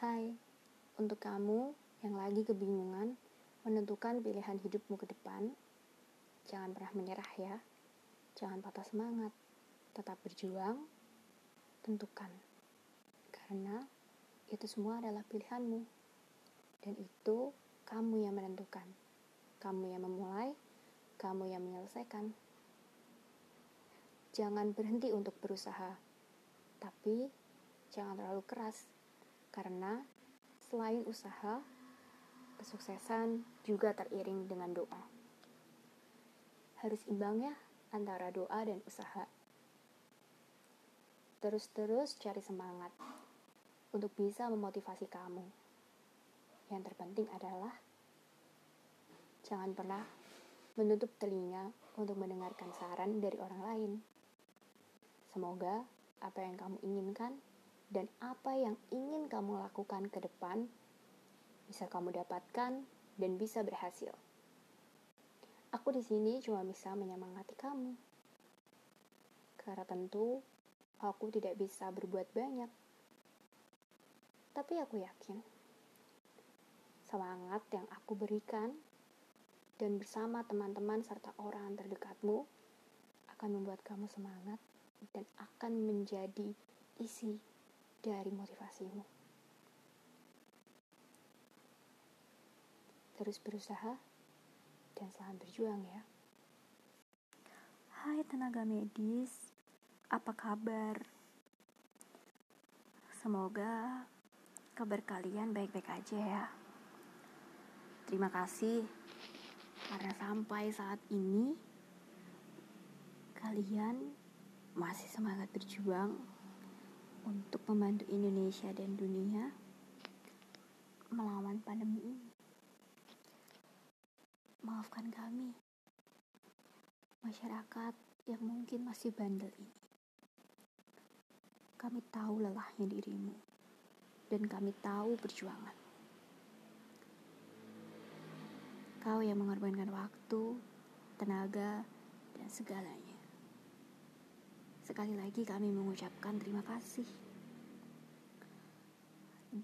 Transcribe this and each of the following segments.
Hai, untuk kamu yang lagi kebingungan menentukan pilihan hidupmu ke depan, jangan pernah menyerah ya. Jangan patah semangat, tetap berjuang, tentukan. Karena itu semua adalah pilihanmu. Dan itu kamu yang menentukan. Kamu yang memulai, kamu yang menyelesaikan. Jangan berhenti untuk berusaha, tapi jangan terlalu keras karena selain usaha, kesuksesan juga teriring dengan doa. Harus imbang ya antara doa dan usaha. Terus-terus cari semangat untuk bisa memotivasi kamu. Yang terpenting adalah jangan pernah menutup telinga untuk mendengarkan saran dari orang lain. Semoga apa yang kamu inginkan dan apa yang ingin kamu lakukan ke depan bisa kamu dapatkan dan bisa berhasil. Aku di sini cuma bisa menyemangati kamu. Karena tentu aku tidak bisa berbuat banyak. Tapi aku yakin semangat yang aku berikan dan bersama teman-teman serta orang terdekatmu akan membuat kamu semangat dan akan menjadi isi dari motivasimu. Terus berusaha dan selamat berjuang ya. Hai tenaga medis, apa kabar? Semoga kabar kalian baik-baik aja ya. Terima kasih karena sampai saat ini kalian masih semangat berjuang untuk membantu Indonesia dan dunia melawan pandemi ini. Maafkan kami, masyarakat yang mungkin masih bandel ini. Kami tahu lelahnya dirimu, dan kami tahu perjuangan. Kau yang mengorbankan waktu, tenaga, dan segalanya. Sekali lagi kami mengucapkan terima kasih.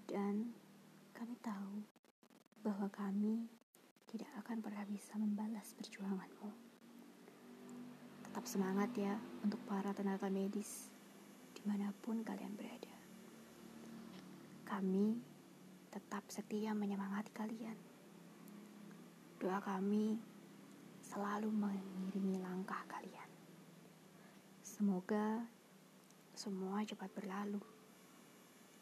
Dan kami tahu bahwa kami tidak akan pernah bisa membalas perjuanganmu. Tetap semangat ya untuk para tenaga medis di mana pun kalian berada. Kami tetap setia menyemangati kalian. Doa kami selalu mengiringi langkah kalian. Semoga semua cepat berlalu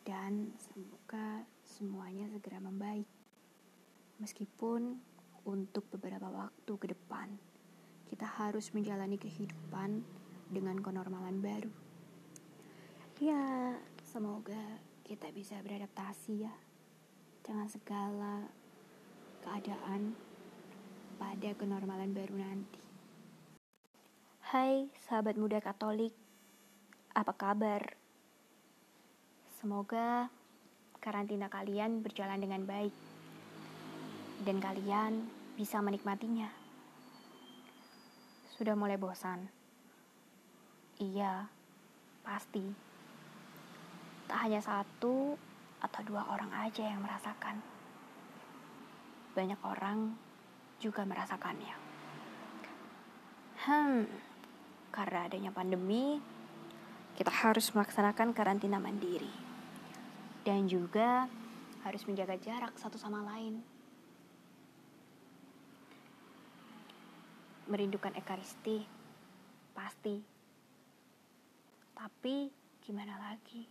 dan semoga semuanya segera membaik. Meskipun untuk beberapa waktu ke depan kita harus menjalani kehidupan dengan kenormalan baru. Ya, semoga kita bisa beradaptasi ya dengan segala keadaan pada kenormalan baru nanti. Hai sahabat muda Katolik, apa kabar? Semoga karantina kalian berjalan dengan baik dan kalian bisa menikmatinya. Sudah mulai bosan? Iya, pasti. Tak hanya satu atau dua orang aja yang merasakan. Banyak orang juga merasakannya. Hmm, karena adanya pandemi, kita harus melaksanakan karantina mandiri. Dan juga harus menjaga jarak satu sama lain. merindukan Ekaristi, pasti. Tapi gimana lagi?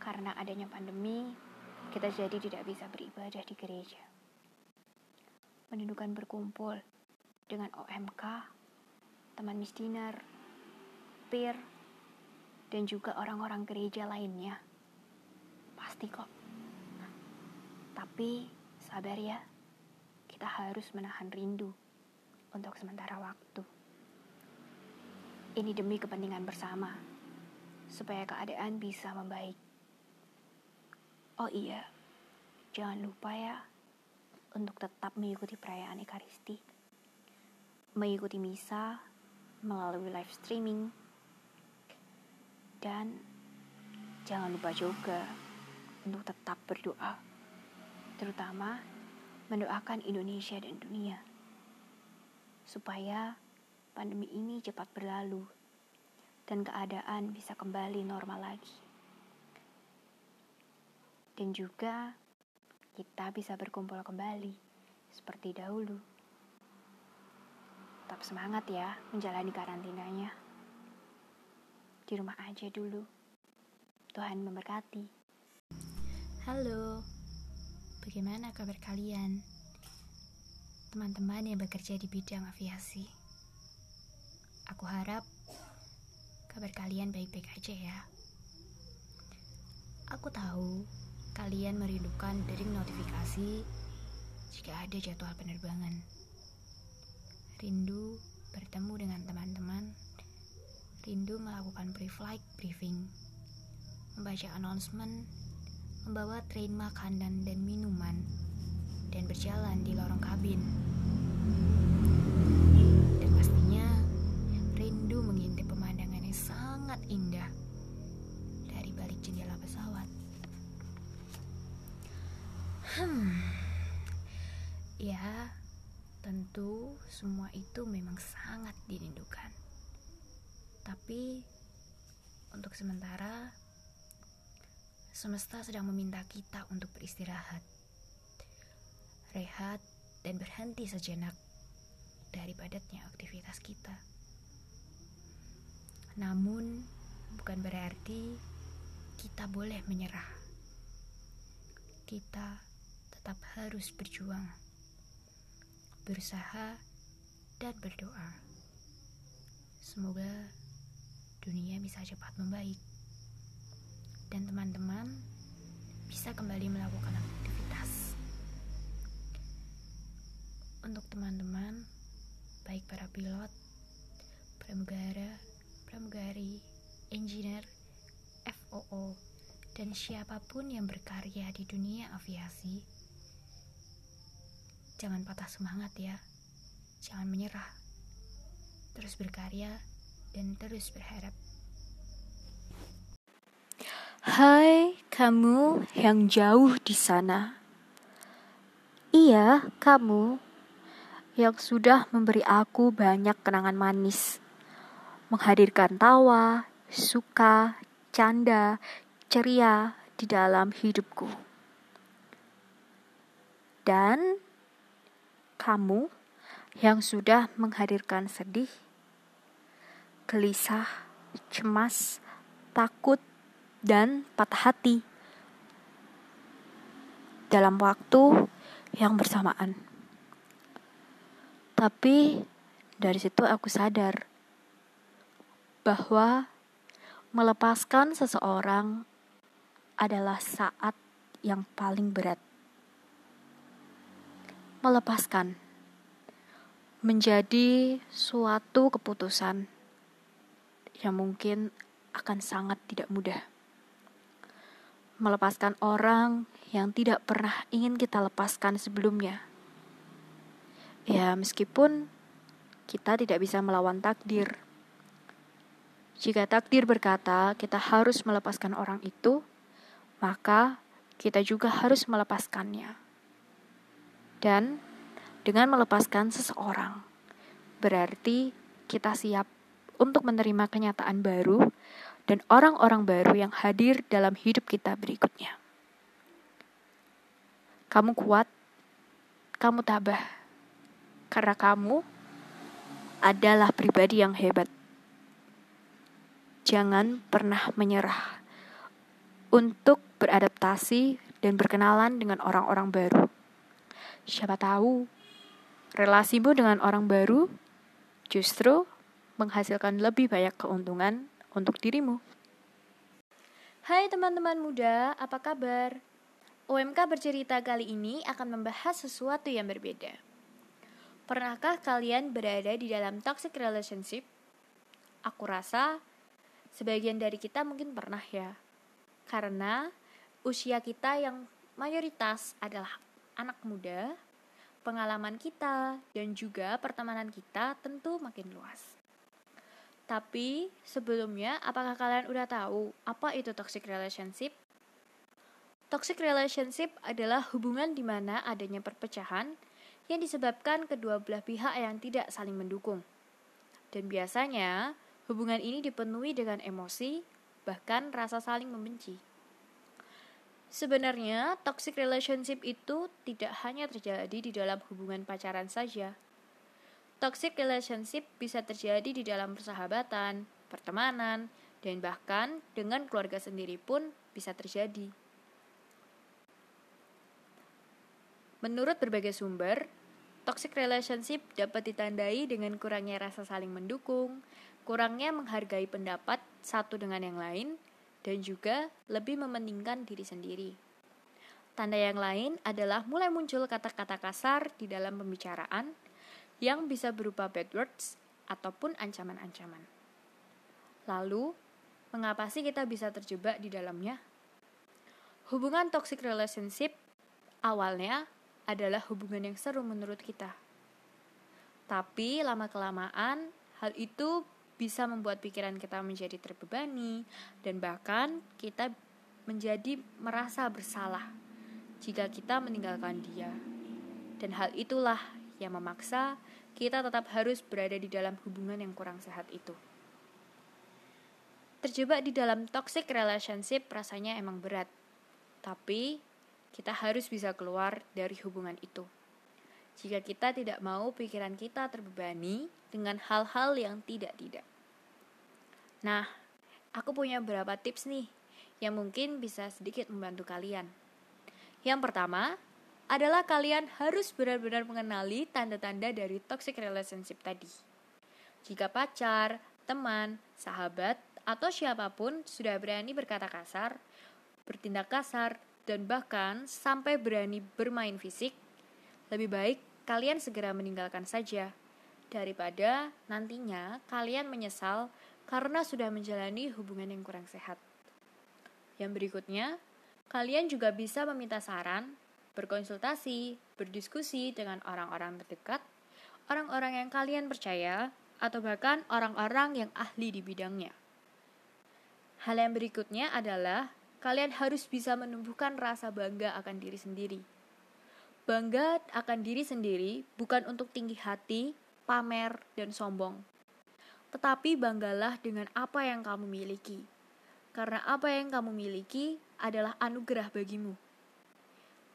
Karena adanya pandemi, kita jadi tidak bisa beribadah di gereja. Merindukan berkumpul dengan OMK, teman misdinar, peer, dan juga orang-orang gereja lainnya. Pasti kok. Tapi sabar ya, kita harus menahan rindu untuk sementara waktu. Ini demi kepentingan bersama, supaya keadaan bisa membaik. Oh iya, jangan lupa ya untuk tetap mengikuti perayaan Ekaristi. Mengikuti misa melalui live streaming. Dan jangan lupa juga untuk tetap berdoa, terutama mendoakan Indonesia dan dunia, supaya pandemi ini cepat berlalu dan keadaan bisa kembali normal lagi. Dan juga kita bisa berkumpul kembali seperti dahulu. Tetap semangat ya menjalani karantinanya. Di rumah aja dulu. Tuhan memberkati. Halo, bagaimana kabar kalian? Teman-teman yang bekerja di bidang aviasi. Aku harap kabar kalian baik-baik aja ya. Aku tahu kalian merindukan dering notifikasi jika ada jadwal penerbangan. Rindu bertemu dengan teman-teman, rindu melakukan pre-flight briefing, membaca announcement, membawa train makanan dan minuman, dan berjalan di lorong kabin. Dan pastinya rindu mengintip pemandangan yang sangat indah dari balik jendela pesawat. Hmm, ya, tentu semua itu memang sangat dirindukan. Tapi untuk sementara, semesta sedang meminta kita untuk beristirahat, rehat, dan berhenti sejenak dari padatnya aktivitas kita. Namun, bukan berarti kita boleh menyerah. Kita tetap harus berjuang, berusaha, dan berdoa. Semoga dunia bisa cepat membaik dan teman-teman bisa kembali melakukan aktivitas. Untuk teman-teman, baik para pilot, pramugara, pramugari, engineer, FOO, dan siapa pun yang berkarya di dunia aviasi, jangan patah semangat ya. Jangan menyerah. Terus berkarya dan terus berharap. Hai, kamu yang jauh di sana. Iya, kamu yang sudah memberi aku banyak kenangan manis, menghadirkan tawa, suka, canda, ceria di dalam hidupku. Dan kamu yang sudah menghadirkan sedih, gelisah, cemas, takut, dan patah hati dalam waktu yang bersamaan. Tapi dari situ aku sadar bahwa melepaskan seseorang adalah saat yang paling berat. Melepaskan menjadi suatu keputusan yang mungkin akan sangat tidak mudah melepaskan orang yang tidak pernah ingin kita lepaskan sebelumnya. Ya, meskipun kita tidak bisa melawan takdir. Jika takdir berkata kita harus melepaskan orang itu, maka kita juga harus melepaskannya. Dan dengan melepaskan seseorang, berarti kita siap untuk menerima kenyataan baru dan orang-orang baru yang hadir dalam hidup kita berikutnya. Kamu kuat, kamu tabah, karena kamu adalah pribadi yang hebat. Jangan pernah menyerah untuk beradaptasi dan berkenalan dengan orang-orang baru. Siapa tahu relasimu dengan orang baru justru menghasilkan lebih banyak keuntungan untuk dirimu. Hai teman-teman muda, apa kabar? UMK bercerita kali ini akan membahas sesuatu yang berbeda. Pernahkah kalian berada di dalam toxic relationship? Aku rasa sebagian dari kita mungkin pernah ya. Karena usia kita yang mayoritas adalah anak muda, pengalaman kita dan juga pertemanan kita tentu makin luas. Tapi sebelumnya, apakah kalian udah tahu apa itu toxic relationship? Toxic relationship adalah hubungan di mana adanya perpecahan yang disebabkan kedua belah pihak yang tidak saling mendukung. Dan biasanya, hubungan ini dipenuhi dengan emosi, bahkan rasa saling membenci. Sebenarnya, toxic relationship itu tidak hanya terjadi di dalam hubungan pacaran saja. Toxic relationship bisa terjadi di dalam persahabatan, pertemanan, dan bahkan dengan keluarga sendiri pun bisa terjadi. Menurut berbagai sumber, toxic relationship dapat ditandai dengan kurangnya rasa saling mendukung, kurangnya menghargai pendapat satu dengan yang lain, dan juga lebih mementingkan diri sendiri. Tanda yang lain adalah mulai muncul kata-kata kasar di dalam pembicaraan yang bisa berupa bad words ataupun ancaman-ancaman. Lalu, mengapa sih kita bisa terjebak di dalamnya? Hubungan toxic relationship awalnya adalah hubungan yang seru menurut kita. Tapi lama-kelamaan, hal itu bisa membuat pikiran kita menjadi terbebani dan bahkan kita menjadi merasa bersalah jika kita meninggalkan dia. Dan hal itulah yang memaksa kita tetap harus berada di dalam hubungan yang kurang sehat itu. Terjebak di dalam toxic relationship rasanya emang berat. Tapi kita harus bisa keluar dari hubungan itu. Jika kita tidak mau pikiran kita terbebani dengan hal-hal yang tidak-tidak. Nah, aku punya beberapa tips nih yang mungkin bisa sedikit membantu kalian. Yang pertama, adalah kalian harus benar-benar mengenali tanda-tanda dari toxic relationship tadi. Jika pacar, teman, sahabat, atau siapa pun sudah berani berkata kasar, bertindak kasar, dan bahkan sampai berani bermain fisik, lebih baik kalian segera meninggalkan saja daripada nantinya kalian menyesal karena sudah menjalani hubungan yang kurang sehat. Yang berikutnya, kalian juga bisa meminta saran, berkonsultasi, berdiskusi dengan orang-orang terdekat, orang-orang yang kalian percaya, atau bahkan orang-orang yang ahli di bidangnya. Hal yang berikutnya adalah kalian harus bisa menumbuhkan rasa bangga akan diri sendiri. Bangga akan diri sendiri bukan untuk tinggi hati, pamer, dan sombong. Tetapi banggalah dengan apa yang kamu miliki. Karena apa yang kamu miliki adalah anugerah bagimu.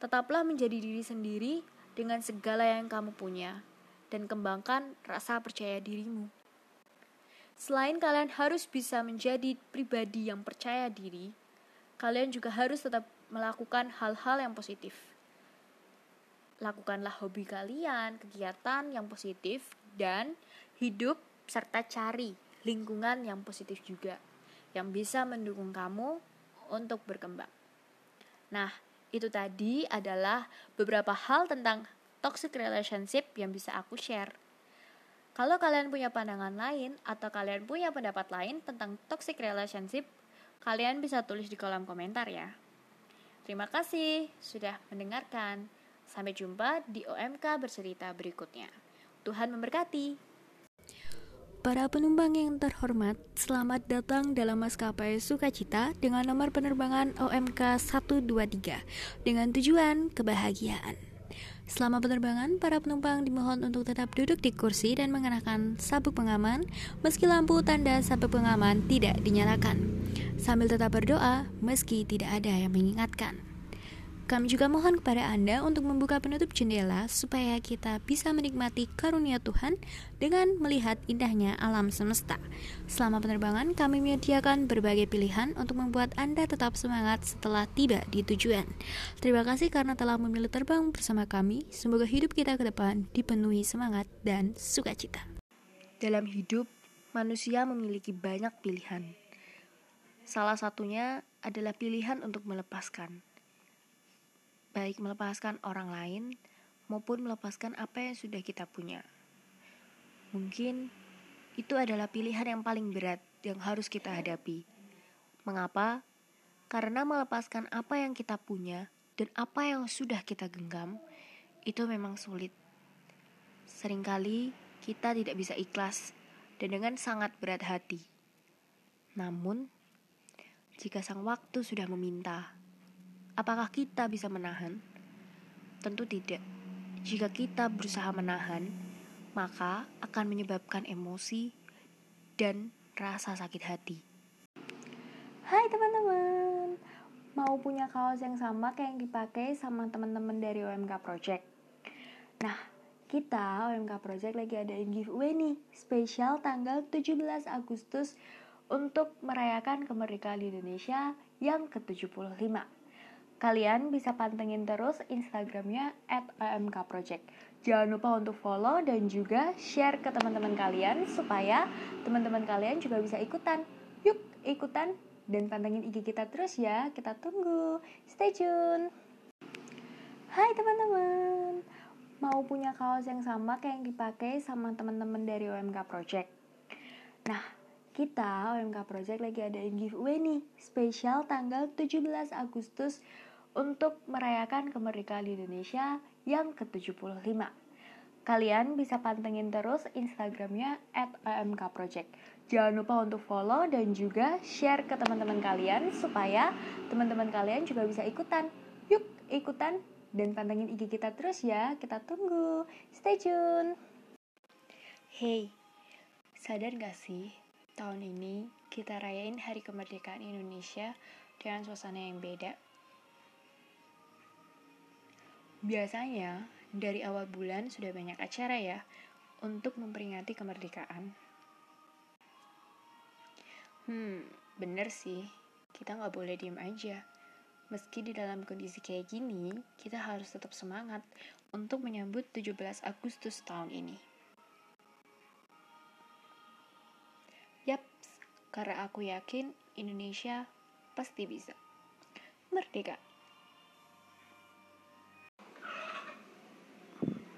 Tetaplah menjadi diri sendiri dengan segala yang kamu punya dan kembangkan rasa percaya dirimu. Selain kalian harus bisa menjadi pribadi yang percaya diri, kalian juga harus tetap melakukan hal-hal yang positif. Lakukanlah hobi kalian, kegiatan yang positif, dan hidup serta cari lingkungan yang positif juga, yang bisa mendukung kamu untuk berkembang. Nah, itu tadi adalah beberapa hal tentang toxic relationship yang bisa aku share. Kalau kalian punya pandangan lain atau kalian punya pendapat lain tentang toxic relationship, Kalian bisa tulis di kolom komentar ya. Terima kasih sudah mendengarkan. Sampai jumpa di OMK bercerita berikutnya. Tuhan memberkati. Para penumpang yang terhormat, selamat datang dalam maskapai Sukacita dengan nomor penerbangan OMK 123 dengan tujuan kebahagiaan. Selama penerbangan, para penumpang dimohon untuk tetap duduk di kursi dan mengenakan sabuk pengaman meski lampu tanda sabuk pengaman tidak dinyalakan sambil tetap berdoa meski tidak ada yang mengingatkan. Kami juga mohon kepada Anda untuk membuka penutup jendela supaya kita bisa menikmati karunia Tuhan dengan melihat indahnya alam semesta. Selama penerbangan, kami menyediakan berbagai pilihan untuk membuat Anda tetap semangat setelah tiba di tujuan. Terima kasih karena telah memilih terbang bersama kami. Semoga hidup kita ke depan dipenuhi semangat dan sukacita. Dalam hidup, manusia memiliki banyak pilihan Salah satunya adalah pilihan untuk melepaskan. Baik melepaskan orang lain maupun melepaskan apa yang sudah kita punya. Mungkin itu adalah pilihan yang paling berat yang harus kita hadapi. Mengapa? Karena melepaskan apa yang kita punya dan apa yang sudah kita genggam itu memang sulit. Seringkali kita tidak bisa ikhlas dan dengan sangat berat hati. Namun, jika sang waktu sudah meminta. Apakah kita bisa menahan? Tentu tidak. Jika kita berusaha menahan, maka akan menyebabkan emosi dan rasa sakit hati. Hai teman-teman, mau punya kaos yang sama kayak yang dipakai sama teman-teman dari OMK Project? Nah, kita OMK Project lagi ada giveaway nih, spesial tanggal 17 Agustus untuk merayakan kemerdekaan Indonesia yang ke-75. Kalian bisa pantengin terus Instagramnya at Project. Jangan lupa untuk follow dan juga share ke teman-teman kalian supaya teman-teman kalian juga bisa ikutan. Yuk, ikutan dan pantengin IG kita terus ya. Kita tunggu. Stay tune. Hai teman-teman. Mau punya kaos yang sama kayak yang dipakai sama teman-teman dari OMK Project? Nah, kita OMK Project lagi ada giveaway nih, spesial tanggal 17 Agustus untuk merayakan kemerdekaan Indonesia yang ke-75. Kalian bisa pantengin terus Instagramnya at AMK Project. Jangan lupa untuk follow dan juga share ke teman-teman kalian supaya teman-teman kalian juga bisa ikutan. Yuk, ikutan dan pantengin IG kita terus ya. Kita tunggu. Stay tune. Hey, sadar gak sih tahun ini kita rayain hari kemerdekaan Indonesia dengan suasana yang beda? Biasanya, dari awal bulan sudah banyak acara ya untuk memperingati kemerdekaan. Hmm, bener sih, kita nggak boleh diem aja. Meski di dalam kondisi kayak gini, kita harus tetap semangat untuk menyambut 17 Agustus tahun ini. Yap, karena aku yakin Indonesia pasti bisa. Merdeka!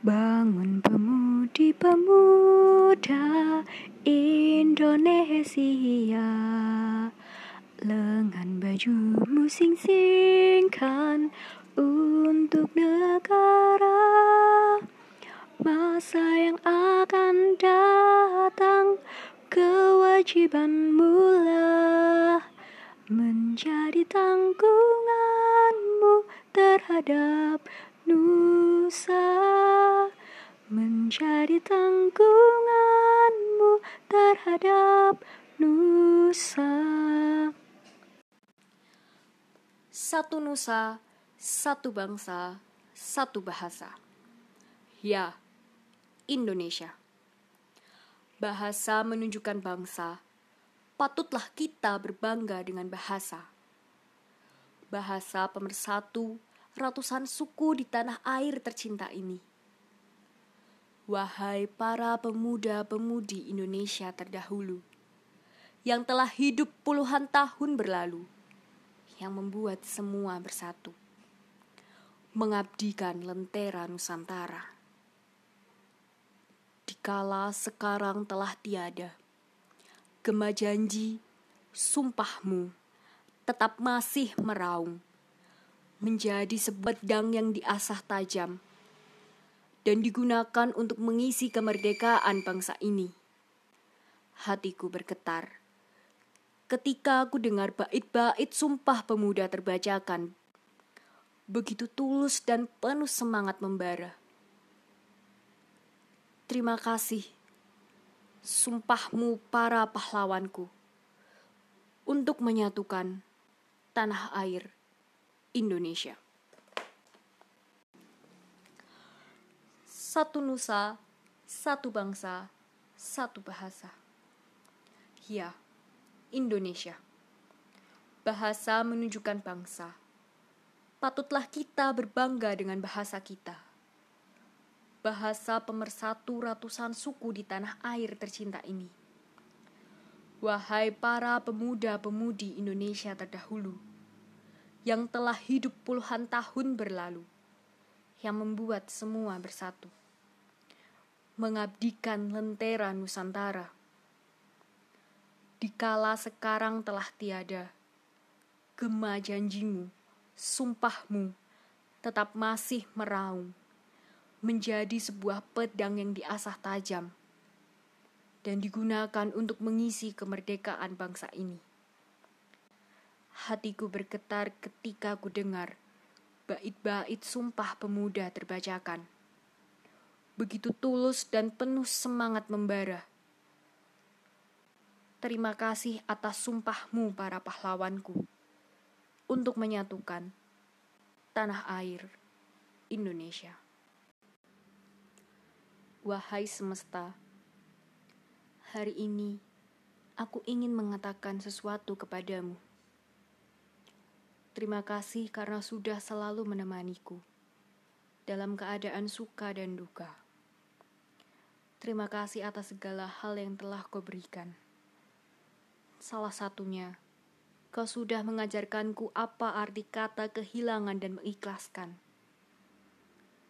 Bangun pemudi-pemuda Indonesia. Lengan bajumu sing-singkan untuk negara. Masa yang akan datang kewajibanmu lah Menjadi tanggunganmu terhadap Nusa menjadi tanggunganmu terhadap Nusa. Satu Nusa, satu bangsa, satu bahasa. Ya, Indonesia. Bahasa menunjukkan bangsa. Patutlah kita berbangga dengan bahasa. Bahasa pemersatu ratusan suku di tanah air tercinta ini. Wahai para pemuda-pemudi Indonesia terdahulu, yang telah hidup puluhan tahun berlalu, yang membuat semua bersatu, mengabdikan lentera Nusantara. Dikala sekarang telah tiada, gema janji, sumpahmu, tetap masih meraung menjadi sebedang yang diasah tajam dan digunakan untuk mengisi kemerdekaan bangsa ini. Hatiku bergetar ketika aku dengar bait-bait sumpah pemuda terbacakan. Begitu tulus dan penuh semangat membara. Terima kasih, sumpahmu para pahlawanku, untuk menyatukan tanah air Indonesia. Satu nusa, satu bangsa, satu bahasa. Ya, Indonesia. Bahasa menunjukkan bangsa. Patutlah kita berbangga dengan bahasa kita. Bahasa pemersatu ratusan suku di tanah air tercinta ini. Wahai para pemuda-pemudi Indonesia terdahulu, yang telah hidup puluhan tahun berlalu, yang membuat semua bersatu, mengabdikan lentera Nusantara. Dikala sekarang telah tiada, gema janjimu, sumpahmu, tetap masih meraung, menjadi sebuah pedang yang diasah tajam, dan digunakan untuk mengisi kemerdekaan bangsa ini. Hatiku bergetar ketika ku dengar bait-bait sumpah pemuda terbacakan. Begitu tulus dan penuh semangat membara. Terima kasih atas sumpahmu para pahlawanku untuk menyatukan tanah air Indonesia. Wahai semesta, hari ini aku ingin mengatakan sesuatu kepadamu. Terima kasih karena sudah selalu menemaniku dalam keadaan suka dan duka. Terima kasih atas segala hal yang telah kau berikan. Salah satunya, kau sudah mengajarkanku apa arti kata kehilangan dan mengikhlaskan.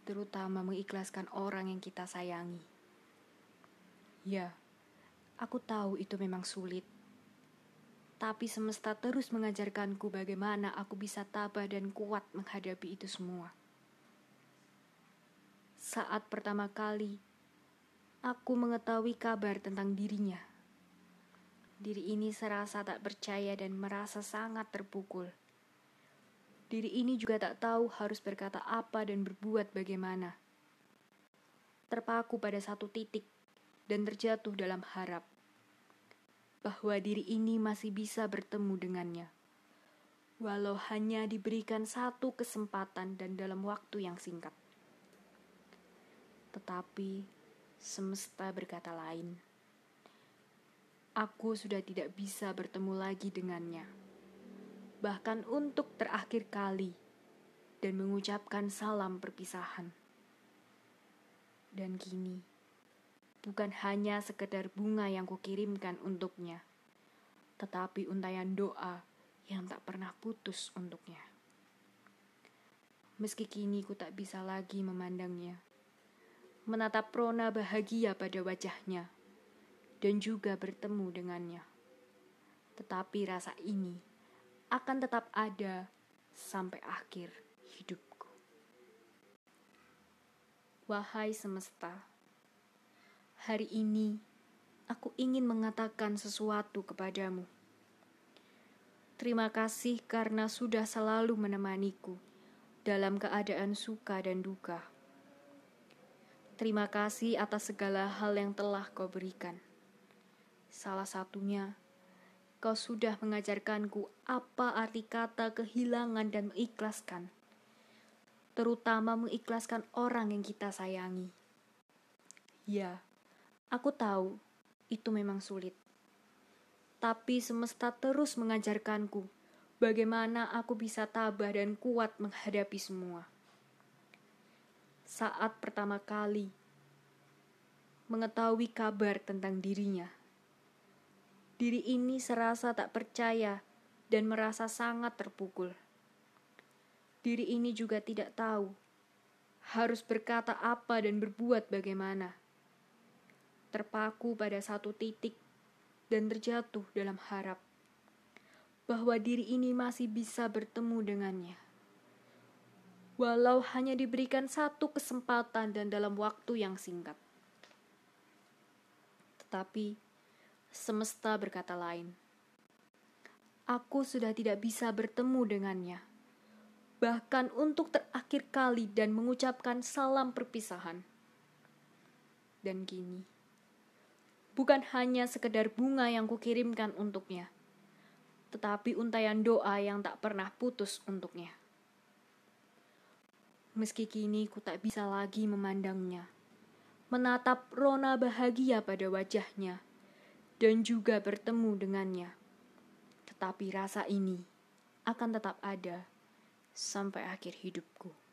Terutama mengikhlaskan orang yang kita sayangi. Ya, aku tahu itu memang sulit tapi semesta terus mengajarkanku bagaimana aku bisa tabah dan kuat menghadapi itu semua. Saat pertama kali aku mengetahui kabar tentang dirinya, diri ini serasa tak percaya dan merasa sangat terpukul. Diri ini juga tak tahu harus berkata apa dan berbuat bagaimana. Terpaku pada satu titik dan terjatuh dalam harap bahwa diri ini masih bisa bertemu dengannya, walau hanya diberikan satu kesempatan dan dalam waktu yang singkat. Tetapi semesta berkata lain. Aku sudah tidak bisa bertemu lagi dengannya, bahkan untuk terakhir kali, dan mengucapkan salam perpisahan. Dan kini, bukan hanya sekedar bunga yang kukirimkan untuknya, tetapi untayan doa yang tak pernah putus untuknya. Meski kini ku tak bisa lagi memandangnya, menatap Rona bahagia pada wajahnya, dan juga bertemu dengannya. Tetapi rasa ini akan tetap ada sampai akhir hidupku. Wahai semesta, Hari ini, aku ingin mengatakan sesuatu kepadamu. Terima kasih karena sudah selalu menemaniku dalam keadaan suka dan duka. Terima kasih atas segala hal yang telah kau berikan. Salah satunya, kau sudah mengajarkanku apa arti kata kehilangan dan mengikhlaskan, terutama mengikhlaskan orang yang kita sayangi. Ya, Aku tahu itu memang sulit. Tapi semesta terus mengajarkanku bagaimana aku bisa tabah dan kuat menghadapi semua. Saat pertama kali mengetahui kabar tentang dirinya, diri ini serasa tak percaya dan merasa sangat terpukul. Diri ini juga tidak tahu harus berkata apa dan berbuat bagaimana terpaku pada satu titik dan terjatuh dalam harap bahwa diri ini masih bisa bertemu dengannya. Walau hanya diberikan satu kesempatan dan dalam waktu yang singkat. Tetapi semesta berkata lain. Aku sudah tidak bisa bertemu dengannya. Bahkan untuk terakhir kali dan mengucapkan salam perpisahan. Dan kini, bukan hanya sekedar bunga yang kukirimkan untuknya, tetapi untayan doa yang tak pernah putus untuknya. Meski kini ku tak bisa lagi memandangnya, menatap Rona bahagia pada wajahnya, dan juga bertemu dengannya. Tetapi rasa ini akan tetap ada sampai akhir hidupku.